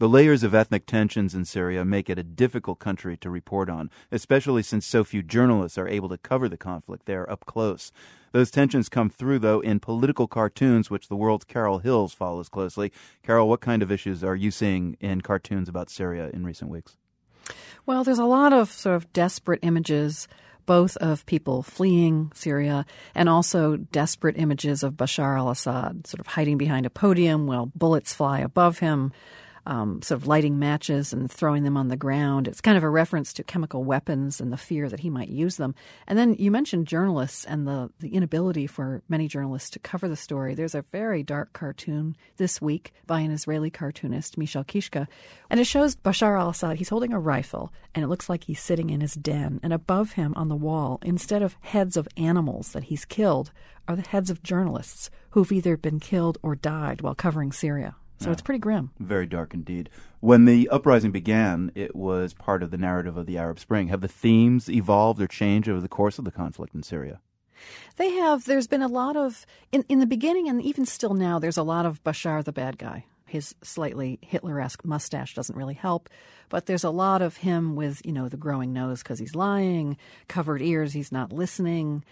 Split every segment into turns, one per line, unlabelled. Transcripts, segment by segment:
The layers of ethnic tensions in Syria make it a difficult country to report on, especially since so few journalists are able to cover the conflict there up close. Those tensions come through, though, in political cartoons, which the world's Carol Hills follows closely. Carol, what kind of issues are you seeing in cartoons about Syria in recent weeks?
Well, there's a lot of sort of desperate images both of people fleeing Syria and also desperate images of Bashar al Assad sort of hiding behind a podium while bullets fly above him um, sort of lighting matches and throwing them on the ground. It's kind of a reference to chemical weapons and the fear that he might use them. And then you mentioned journalists and the, the inability for many journalists to cover the story. There's a very dark cartoon this week by an Israeli cartoonist, Michel Kichka, and it shows Bashar al Assad. He's holding a rifle, and it looks like he's sitting in his den. And above him on the wall, instead of heads of animals that he's killed, are the heads of journalists who've either been killed or died while covering Syria. So yeah. it's pretty grim.
Very dark indeed. When the uprising began, it was part of the narrative of the Arab Spring. Have the themes evolved or changed over the course of the conflict in Syria?
They have. There's been a lot of, in, in the beginning and even still now, there's a lot of Bashar the bad guy. His slightly Hitler esque mustache doesn't really help, but there's a lot of him with, you know, the growing nose because he's lying, covered ears, he's not listening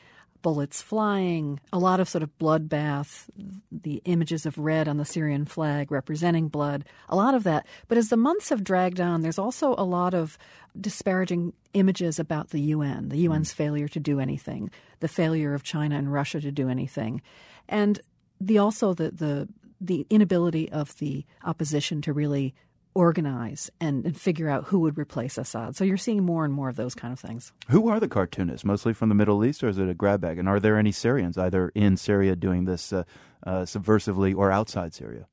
bullets flying, a lot of sort of bloodbath, the images of red on the Syrian flag representing blood, a lot of that. But as the months have dragged on, there's also a lot of disparaging images about the UN, the UN's mm. failure to do anything, the failure of China and Russia to do anything. And the also the the the inability of the opposition to really organize and, and figure out who would replace Assad. So you're seeing more and more of those kind of things.
Who are the cartoonists? Mostly from the Middle East, or is it a grab bag? And are there any Syrians either in Syria doing this uh, uh, subversively or outside Syria?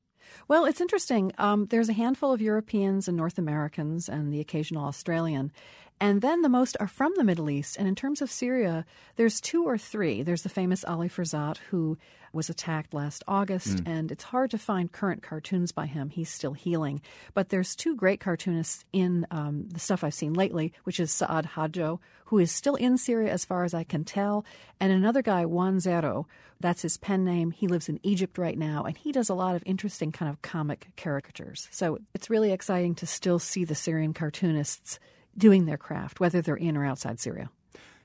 Well, it's interesting. Um, there's a handful of Europeans and North Americans and the occasional Australian. And then the most are from the Middle East. And in terms of Syria, there's two or three. There's the famous Ali Ferzat, who was attacked last August, mm. and it's hard to find current cartoons by him. He's still healing. But there's two great cartoonists in um, the stuff I've seen lately, which is Saad Hadjo, who is still in Syria as far as I can tell, and another guy, Juan Zero. That's his pen name. He lives in Egypt right now, and he does a lot of interesting kind of comic caricatures. So it's really exciting to still see the Syrian cartoonists doing their craft, whether they're in or outside Syria.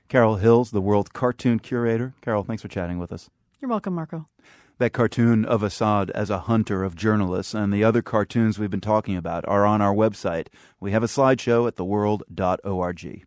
Carol Hills, the World Cartoon Curator. Carol, thanks for chatting with us.
You're welcome, Marco.
That cartoon of Assad as a hunter of journalists and the other cartoons we've been talking about are on our website. We have a slideshow at theworld.org.